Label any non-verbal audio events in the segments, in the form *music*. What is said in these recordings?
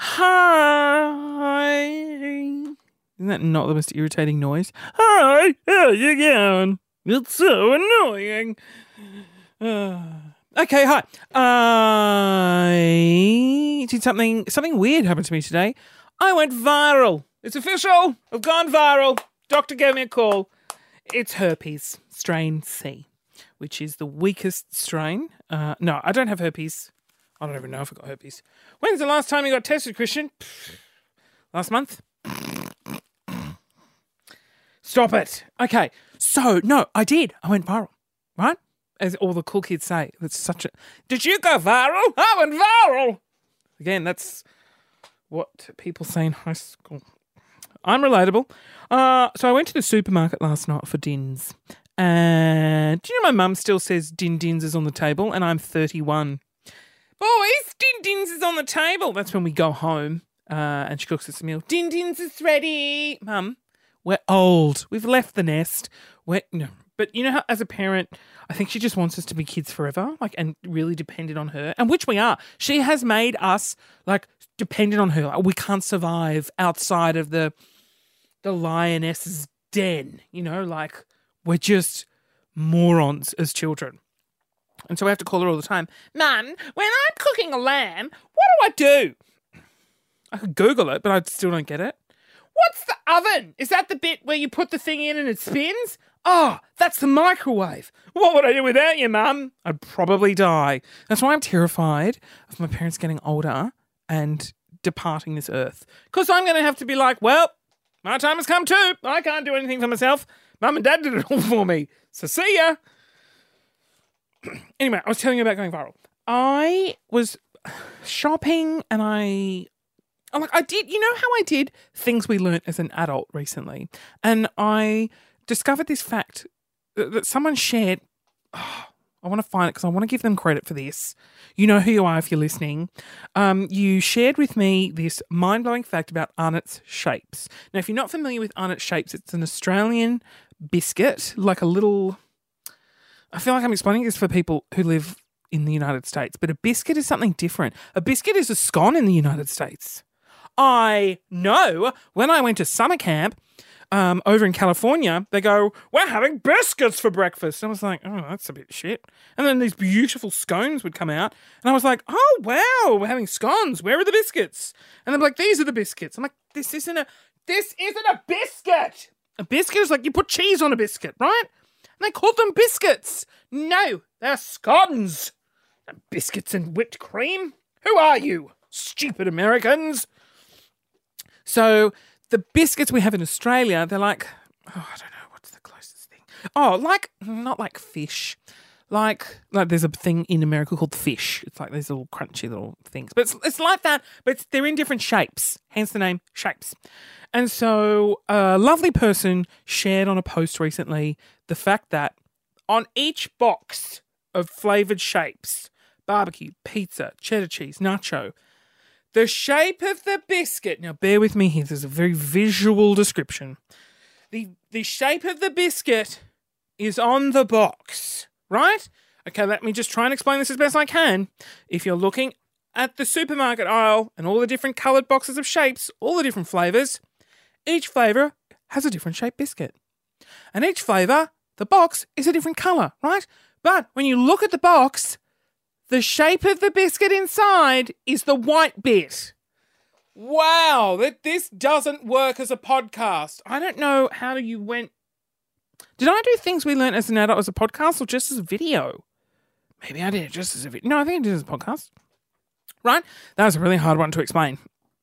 Hi. Isn't that not the most irritating noise? Hi, how you going? It's so annoying. Uh, *sighs* okay, hi. I did something. Something weird happened to me today. I went viral. It's official. I've gone viral. Doctor gave me a call. It's herpes, strain C, which is the weakest strain. Uh, no, I don't have herpes. I don't even know if I got herpes. When's the last time you got tested, Christian? Last month? Stop it. Okay. So, no, I did. I went viral, right? As all the cool kids say. That's such a. Did you go viral? I went viral. Again, that's what people say in high school. I'm relatable. Uh, so I went to the supermarket last night for dins. And do you know my mum still says din dins is on the table and I'm 31. Boys, din dins is on the table. That's when we go home uh, and she cooks us a meal. Din dins is ready. Mum, we're old. We've left the nest. We're, no. But you know how, as a parent, I think she just wants us to be kids forever, like, and really dependent on her, and which we are. She has made us like dependent on her. Like, we can't survive outside of the the lioness's den. You know, like we're just morons as children. And so we have to call her all the time. Mum, when I'm cooking a lamb, what do I do? I could Google it, but I still don't get it. What's the oven? Is that the bit where you put the thing in and it spins? Oh, that's the microwave. What would I do without you, Mum? I'd probably die. That's why I'm terrified of my parents getting older and departing this earth. Because I'm going to have to be like, well, my time has come too. I can't do anything for myself. Mum and Dad did it all for me. So see ya. *clears throat* anyway, I was telling you about going viral. I was shopping and I I'm like I did you know how I did things we learnt as an adult recently and I discovered this fact that, that someone shared oh, *sighs* I want to find it because I want to give them credit for this. You know who you are if you're listening. Um, you shared with me this mind blowing fact about Arnott's Shapes. Now, if you're not familiar with Arnott's Shapes, it's an Australian biscuit, like a little. I feel like I'm explaining this for people who live in the United States, but a biscuit is something different. A biscuit is a scone in the United States. I know when I went to summer camp um, over in California, they go, We're having biscuits for breakfast. And I was like, Oh, that's a bit shit. And then these beautiful scones would come out. And I was like, Oh, wow, we're having scones. Where are the biscuits? And they're like, These are the biscuits. I'm like, This isn't a. This isn't a biscuit. A biscuit is like you put cheese on a biscuit, right? And they called them biscuits. No, they're scones. Biscuits and whipped cream? Who are you? Stupid Americans. So the biscuits we have in Australia, they're like, oh, I don't know, what's the closest thing? Oh, like, not like fish. Like, like there's a thing in America called fish. It's like these little crunchy little things. But it's, it's like that, but they're in different shapes. Hence the name shapes. And so a lovely person shared on a post recently the fact that on each box of flavored shapes, barbecue, pizza, cheddar cheese, nacho, the shape of the biscuit. Now, bear with me here. There's a very visual description. The the shape of the biscuit is on the box, right? Okay, let me just try and explain this as best I can. If you're looking at the supermarket aisle and all the different coloured boxes of shapes, all the different flavours, each flavour has a different shaped biscuit. And each flavour, the box, is a different colour, right? But when you look at the box, the shape of the biscuit inside is the white bit. Wow, that this doesn't work as a podcast. I don't know how you went. Did I do things we learned as an adult as a podcast or just as a video? Maybe I did it just as a video. No, I think I did it as a podcast. Right? That was a really hard one to explain.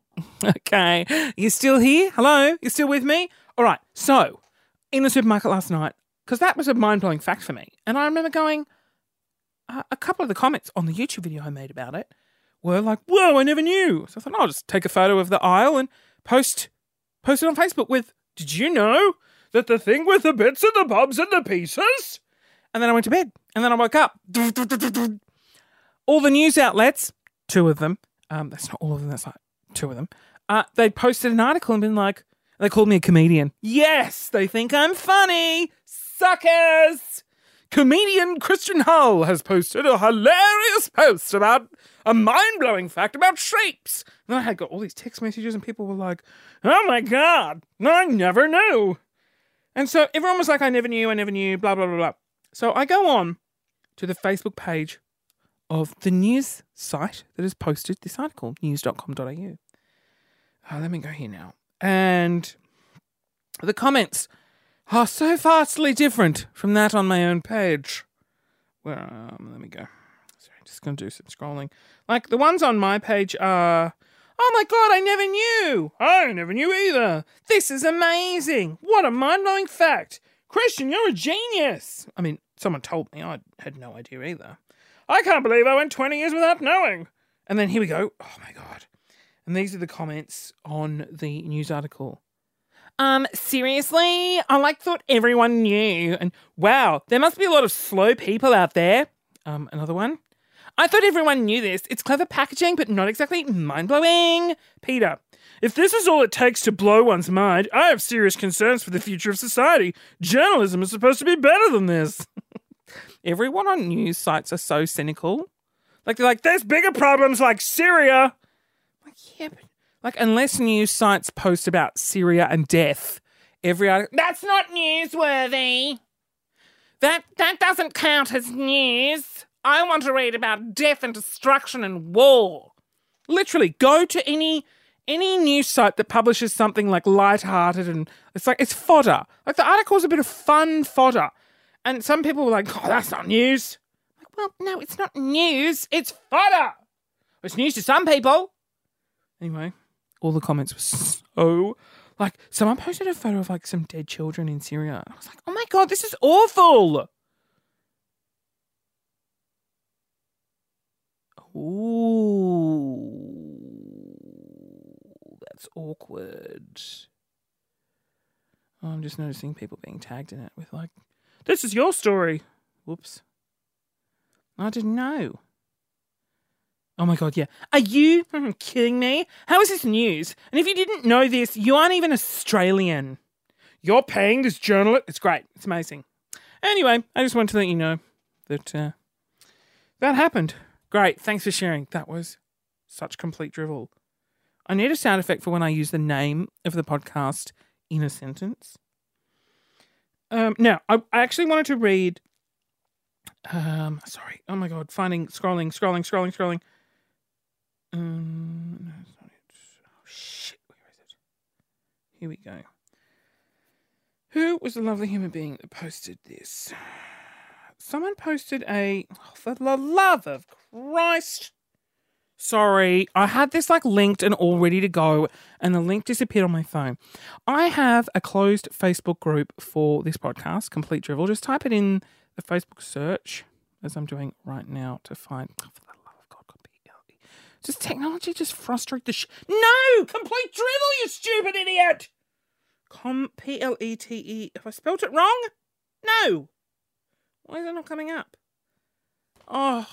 *laughs* okay. You still here? Hello? You still with me? All right. So, in the supermarket last night, because that was a mind blowing fact for me. And I remember going, uh, a couple of the comments on the YouTube video I made about it were like, "Whoa, I never knew." So I thought, I'll just take a photo of the aisle and post post it on Facebook with, "Did you know that the thing with the bits and the bobs and the pieces?" And then I went to bed, and then I woke up. All the news outlets, two of them, um, that's not all of them, that's like two of them. Uh, they posted an article and been like, they called me a comedian. Yes, they think I'm funny. Suckers. comedian Christian Hull has posted a hilarious post about a mind blowing fact about shapes. And I had got all these text messages, and people were like, oh my God, I never knew. And so everyone was like, I never knew, I never knew, blah, blah, blah, blah. So I go on to the Facebook page of the news site that has posted this article, news.com.au. Oh, let me go here now. And the comments are so vastly different from that on my own page. Well, um, let me go. Sorry, just going to do some scrolling. Like the ones on my page are, oh my god, I never knew. I never knew either. This is amazing. What a mind blowing fact. Christian, you're a genius. I mean, someone told me. I had no idea either. I can't believe I went 20 years without knowing. And then here we go. Oh my god. And these are the comments on the news article. Um, seriously? I like thought everyone knew. And wow, there must be a lot of slow people out there. Um, another one. I thought everyone knew this. It's clever packaging, but not exactly mind blowing. Peter, if this is all it takes to blow one's mind, I have serious concerns for the future of society. Journalism is supposed to be better than this. *laughs* Everyone on news sites are so cynical. Like they're like, there's bigger problems like Syria. Like, yeah, but like unless news sites post about Syria and death, every article that's not newsworthy. That that doesn't count as news. I want to read about death and destruction and war. Literally, go to any any news site that publishes something like light-hearted and it's like it's fodder. Like the article's a bit of fun fodder. And some people were like, "Oh, that's not news." Like, well, no, it's not news. It's fodder. It's news to some people. Anyway, all the comments were so like someone posted a photo of like some dead children in Syria. I was like, "Oh my god, this is awful." Ooh, that's awkward. Oh, I'm just noticing people being tagged in it with like, "This is your story." Whoops. I didn't know. Oh my god, yeah. Are you *laughs* kidding me? How is this news? And if you didn't know this, you aren't even Australian. You're paying this journalist. It's great. It's amazing. Anyway, I just wanted to let you know that uh, that happened. Great. Thanks for sharing. That was such complete drivel. I need a sound effect for when I use the name of the podcast in a sentence. Um, now, I, I actually wanted to read. Um, sorry. Oh my god. Finding, scrolling, scrolling, scrolling, scrolling. Um, no, it's not it. Oh shit. Where is it? Here we go. Who was the lovely human being that posted this? Someone posted a. Oh, for the love of Christ. Sorry, I had this like linked and all ready to go, and the link disappeared on my phone. I have a closed Facebook group for this podcast, Complete Drivel. Just type it in the Facebook search, as I'm doing right now, to find. Oh, for the love of God, God. Does technology just frustrate the sh? No! Complete Drivel, you stupid idiot! Com P L E T E. Have I spelt it wrong? No. Why is it not coming up? Oh.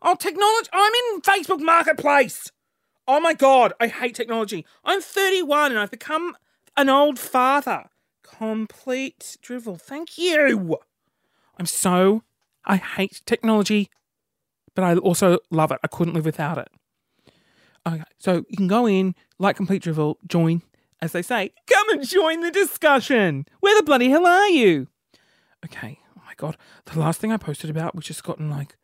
Oh, technology. I'm in Facebook Marketplace. Oh my God. I hate technology. I'm 31 and I've become an old father. Complete drivel. Thank you. I'm so. I hate technology, but I also love it. I couldn't live without it. Okay, so you can go in, like Complete Drivel, join, as they say, come and join the discussion. Where the bloody hell are you? Okay, my god, the last thing I posted about, which has gotten like,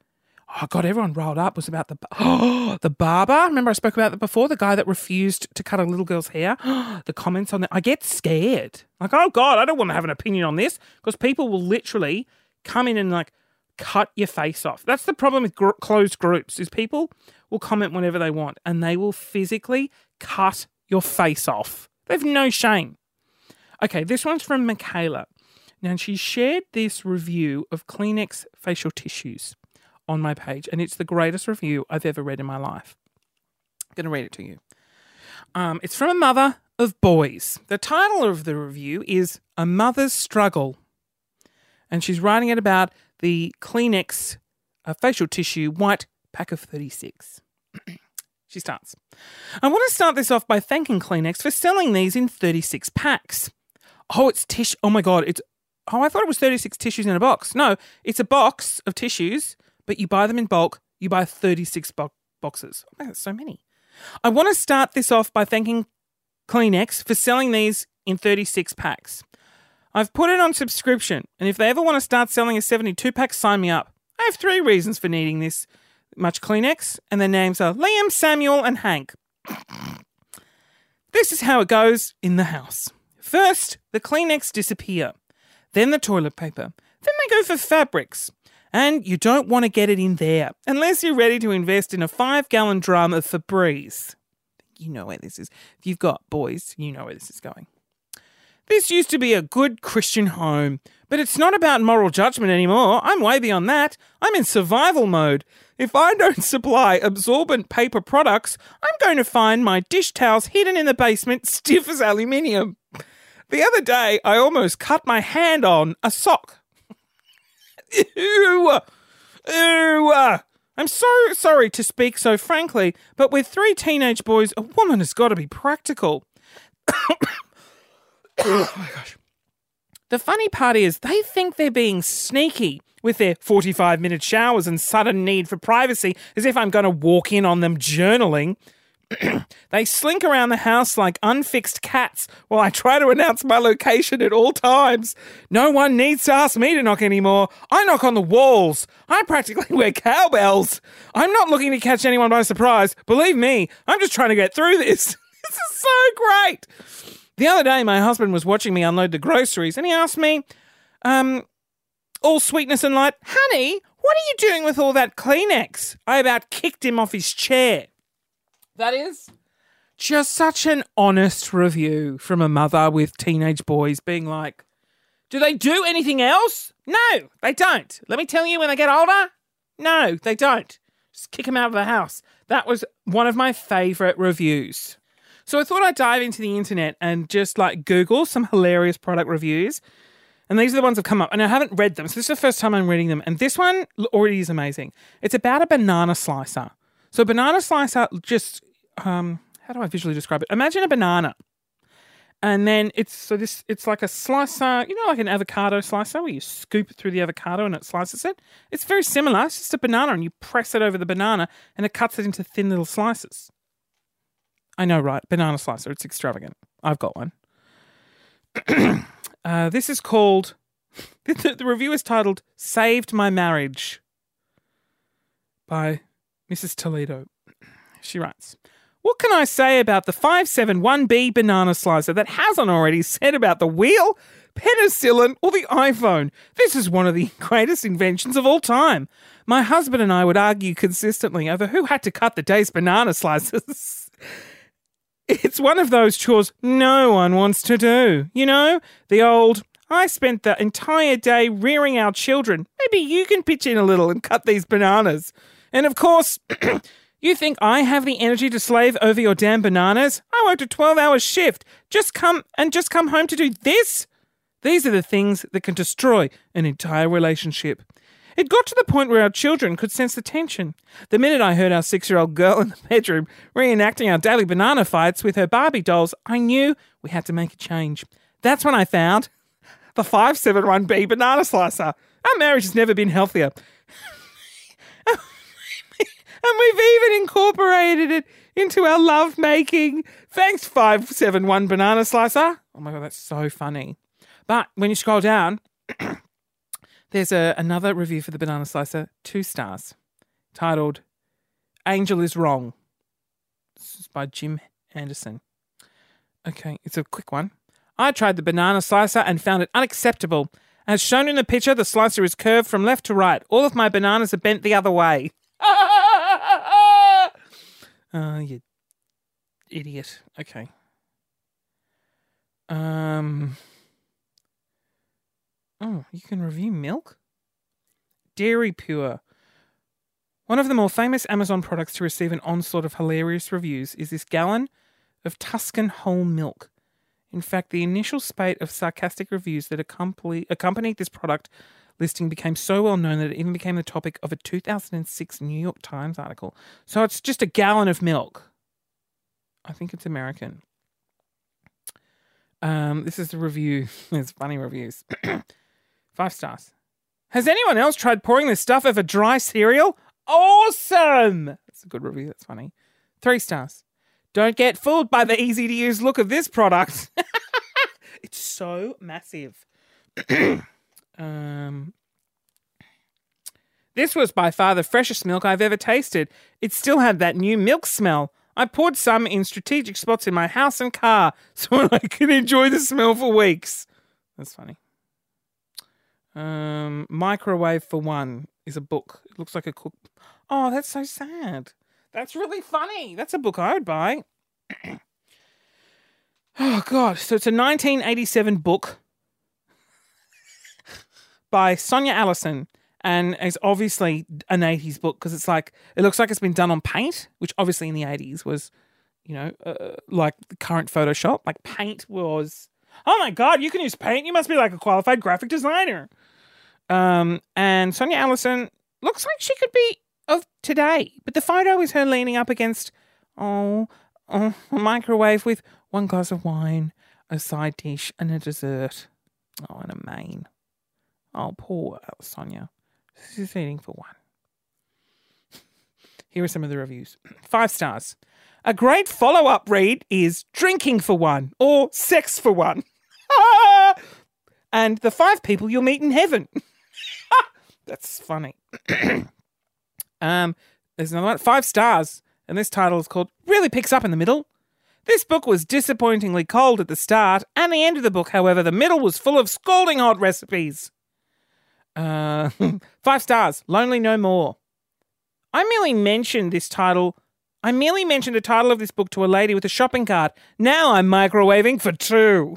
oh god, everyone riled up, was about the oh *gasps* the barber. Remember I spoke about that before, the guy that refused to cut a little girl's hair. *gasps* the comments on that, I get scared. Like, oh god, I don't want to have an opinion on this because people will literally come in and like cut your face off. That's the problem with gr- closed groups is people will comment whenever they want and they will physically cut your face off. They've no shame. Okay, this one's from Michaela. Now she shared this review of Kleenex facial tissues on my page, and it's the greatest review I've ever read in my life. I'm going to read it to you. Um, it's from a mother of boys. The title of the review is A Mother's Struggle. And she's writing it about the Kleenex uh, facial tissue white pack of 36. *clears throat* she starts. I want to start this off by thanking Kleenex for selling these in 36 packs. Oh, it's tissue. Oh my God, it's Oh, I thought it was 36 tissues in a box. No, it's a box of tissues, but you buy them in bulk. You buy 36 bo- boxes. Oh, that's so many. I want to start this off by thanking Kleenex for selling these in 36 packs. I've put it on subscription, and if they ever want to start selling a 72 pack, sign me up. I have three reasons for needing this much Kleenex, and their names are Liam, Samuel, and Hank. This is how it goes in the house. First, the Kleenex disappear, then the toilet paper, then they go for fabrics. And you don't want to get it in there unless you're ready to invest in a five gallon drum of Febreze. You know where this is. If you've got boys, you know where this is going. This used to be a good Christian home, but it's not about moral judgment anymore. I'm way beyond that. I'm in survival mode. If I don't supply absorbent paper products, I'm going to find my dish towels hidden in the basement, *laughs* stiff as aluminium. The other day, I almost cut my hand on a sock. *laughs* Ew! Ew! I'm so sorry to speak so frankly, but with three teenage boys, a woman has got to be practical. *coughs* *coughs* oh my gosh. The funny part is, they think they're being sneaky with their 45 minute showers and sudden need for privacy, as if I'm going to walk in on them journaling. *clears throat* they slink around the house like unfixed cats while I try to announce my location at all times. No one needs to ask me to knock anymore. I knock on the walls. I practically *laughs* wear cowbells. I'm not looking to catch anyone by surprise. Believe me, I'm just trying to get through this. *laughs* this is so great. The other day, my husband was watching me unload the groceries and he asked me, um, all sweetness and light, honey, what are you doing with all that Kleenex? I about kicked him off his chair. That is just such an honest review from a mother with teenage boys being like, do they do anything else? No, they don't. Let me tell you when they get older, no, they don't. Just kick them out of the house. That was one of my favourite reviews. So I thought I'd dive into the internet and just like Google some hilarious product reviews. And these are the ones that have come up. And I haven't read them. So this is the first time I'm reading them. And this one already is amazing. It's about a banana slicer. So banana slicer just um how do I visually describe it? Imagine a banana. And then it's so this it's like a slicer, you know, like an avocado slicer where you scoop it through the avocado and it slices it. It's very similar. It's just a banana and you press it over the banana and it cuts it into thin little slices. I know, right? Banana slicer. It's extravagant. I've got one. *clears throat* uh, this is called. *laughs* The, the review is titled "Saved My Marriage" by Mrs. Toledo. She writes. What can I say about the 571B banana slicer that hasn't already said about the wheel, penicillin, or the iPhone? This is one of the *laughs* greatest inventions of all time. My husband and I would argue consistently over who had to cut the day's banana slices. *laughs* It's one of those chores no one wants to do. You know, the old, I spent the entire day rearing our children. Maybe you can pitch in a little and cut these bananas. And of course, *clears throat* you think I have the energy to slave over your damn bananas? I worked a 12 hour shift. Just come and just come home to do this? These are the things that can destroy an entire relationship. It got to the point where our children could sense the tension. The minute I heard our six year old girl in the bedroom reenacting our daily banana fights with her Barbie dolls, I knew we had to make a change. That's when I found the 571B banana slicer. Our marriage has never been healthier. And we've even incorporated it into our love making. Thanks, 571 banana slicer. Oh my god, that's so funny. But when you scroll down, *clears throat* there's a, another review for the banana slicer, two stars, titled Angel is Wrong. This is by Jim Anderson. Okay, it's a quick one. I tried the banana slicer and found it unacceptable. As shown in the picture, the slicer is curved from left to right. All of my bananas are bent the other way. Oh, you idiot. Okay. Um. Oh, you can review milk? Dairy Pure. One of the more famous Amazon products to receive an onslaught of hilarious reviews is this gallon of Tuscan whole milk. In fact, the initial spate of sarcastic reviews that accompanied this product listing became so well known that it even became the topic of a 2006 New York Times article. So it's just a gallon of milk. I think it's American. Um, this is the review. *laughs* It's funny reviews. *clears throat* Five stars. Has anyone else tried pouring this stuff over dry cereal? Awesome! That's a good review. That's funny. Three stars. Don't get fooled by the easy to use look of this product. *laughs* it's so massive. *clears throat* um, this was by far the freshest milk I've ever tasted. It still had that new milk smell. I poured some in strategic spots in my house and car *laughs* so I can enjoy the smell for weeks. That's funny. Um, Microwave for One is a book. It looks like a cook. Oh, that's so sad. That's really funny. That's a book I would buy. *clears throat* oh, God. So it's a 1987 book by Sonia Allison. And it's obviously an 80s book because it's like, it looks like it's been done on paint, which obviously in the 80s was, you know, uh, like the current Photoshop. Like paint was, oh my God, you can use paint. You must be like a qualified graphic designer. Um, and Sonia Allison looks like she could be of today, but the photo is her leaning up against, oh, oh a microwave with one glass of wine, a side dish, and a dessert. Oh, and a main. Oh, poor Sonia. She's eating for one. *laughs* Here are some of the reviews. *clears throat* Five stars. A great follow up read is Drinking for One or Sex for One. *laughs* and the five people you'll meet in heaven. *laughs* That's funny. *clears throat* um, there's another one. Five stars. And this title is called Really Picks Up in the Middle. This book was disappointingly cold at the start and the end of the book, however, the middle was full of scalding hot recipes. Uh, *laughs* five stars. Lonely No More. I merely mentioned this title. I merely mentioned the title of this book to a lady with a shopping cart. Now I'm microwaving for two.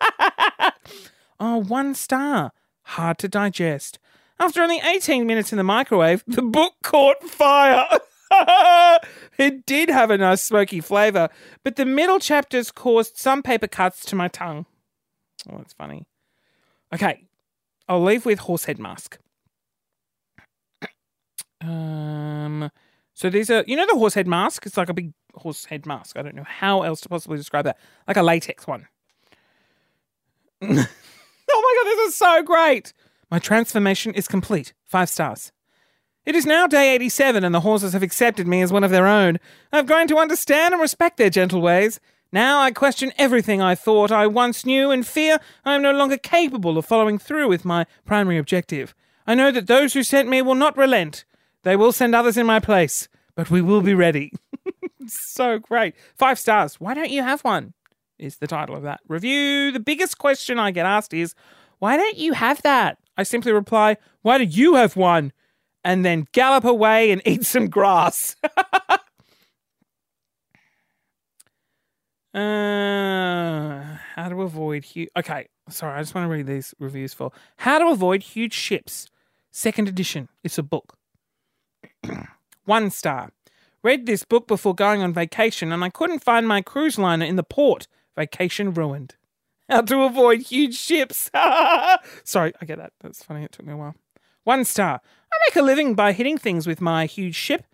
*laughs* oh, one star. Hard to digest. After only 18 minutes in the microwave, the book caught fire. *laughs* it did have a nice smoky flavour, but the middle chapters caused some paper cuts to my tongue. Oh, that's funny. Okay, I'll leave with horsehead mask. Um, so these are, you know, the horsehead mask. It's like a big horsehead mask. I don't know how else to possibly describe that. Like a latex one. *laughs* oh my god, this is so great! My transformation is complete. Five stars. It is now day 87 and the horses have accepted me as one of their own. I've grown to understand and respect their gentle ways. Now I question everything I thought I once knew and fear I am no longer capable of following through with my primary objective. I know that those who sent me will not relent. They will send others in my place, but we will be ready. *laughs* so great. Five stars. Why don't you have one? Is the title of that review. The biggest question I get asked is, why don't you have that? I simply reply, why do you have one? And then gallop away and *laughs* eat some grass. *laughs* Uh, how to avoid huge. Okay, sorry, I just want to read these reviews for How to Avoid Huge Ships, second edition. It's a book. *clears throat* One star. Read this book before going on vacation, and I couldn't find my cruise liner in the port. Vacation ruined. How to avoid huge ships. *laughs* sorry, I get that. That's funny. It took me a while. One star. I make a living by hitting things with my huge ship.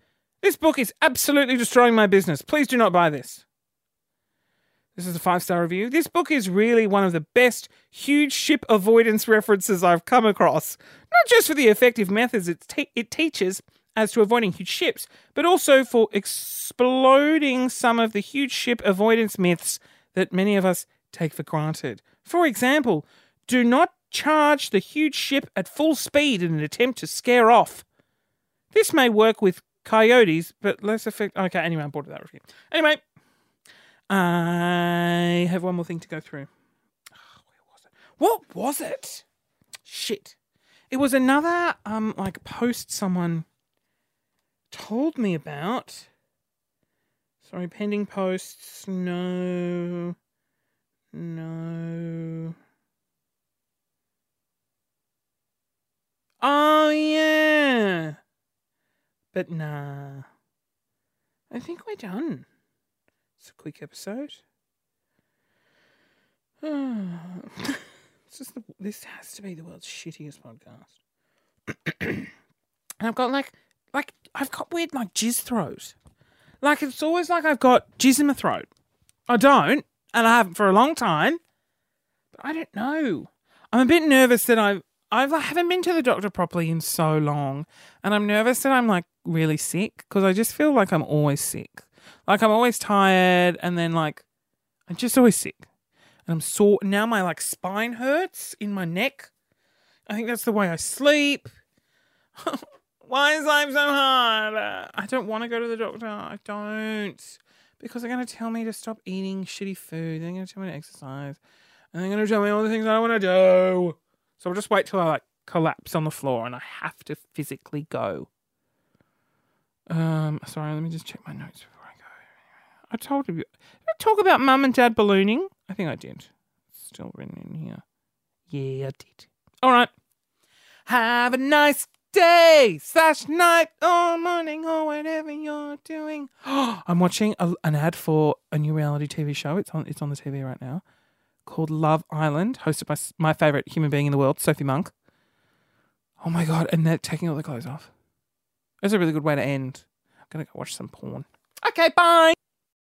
This book is absolutely destroying my business. Please do not buy this. This is a five star review. This book is really one of the best huge ship avoidance references I've come across. Not just for the effective methods it, te- it teaches as to avoiding huge ships, but also for exploding some of the huge ship avoidance myths that many of us take for granted. For example, do not charge the huge ship at full speed in an attempt to scare off. This may work with coyotes, but less effective. Okay, anyway, I'm bored of that review. Anyway, I have one more thing to go through. Oh, where was it? What was it? Shit. It was another um like post someone told me about. Sorry, pending posts. No. No. Oh yeah. But nah. I think we're done. It's a quick episode. *sighs* this, the, this has to be the world's shittiest podcast. and I've got like, like I've got weird like jizz throat. Like it's always like I've got jizz in my throat. I don't, and I haven't for a long time. But I don't know. I'm a bit nervous that I've I've, I haven't been to the doctor properly in so long, and I'm nervous that I'm like really sick because I just feel like I'm always sick. Like I'm always tired, and then like I'm just always sick, and I'm sore. Now my like spine hurts in my neck. I think that's the way I sleep. *laughs* Why is life so hard? I don't want to go to the doctor. I don't. Because they're going to tell me to stop eating shitty food. They're going to tell me to exercise. And they're going to tell me all the things I don't want to do. So I'll just wait till I like collapse on the floor and I have to physically go. Um, sorry, let me just check my notes I told you. I talk about mum and dad ballooning? I think I did. It's still written in here. Yeah, I did. All right. Have a nice day slash night or morning or whatever you're doing. *gasps* I'm watching a, an ad for a new reality TV show. It's on. It's on the TV right now, called Love Island, hosted by my favorite human being in the world, Sophie Monk. Oh my god! And they're taking all the clothes off. It's a really good way to end. I'm gonna go watch some porn. Okay, bye.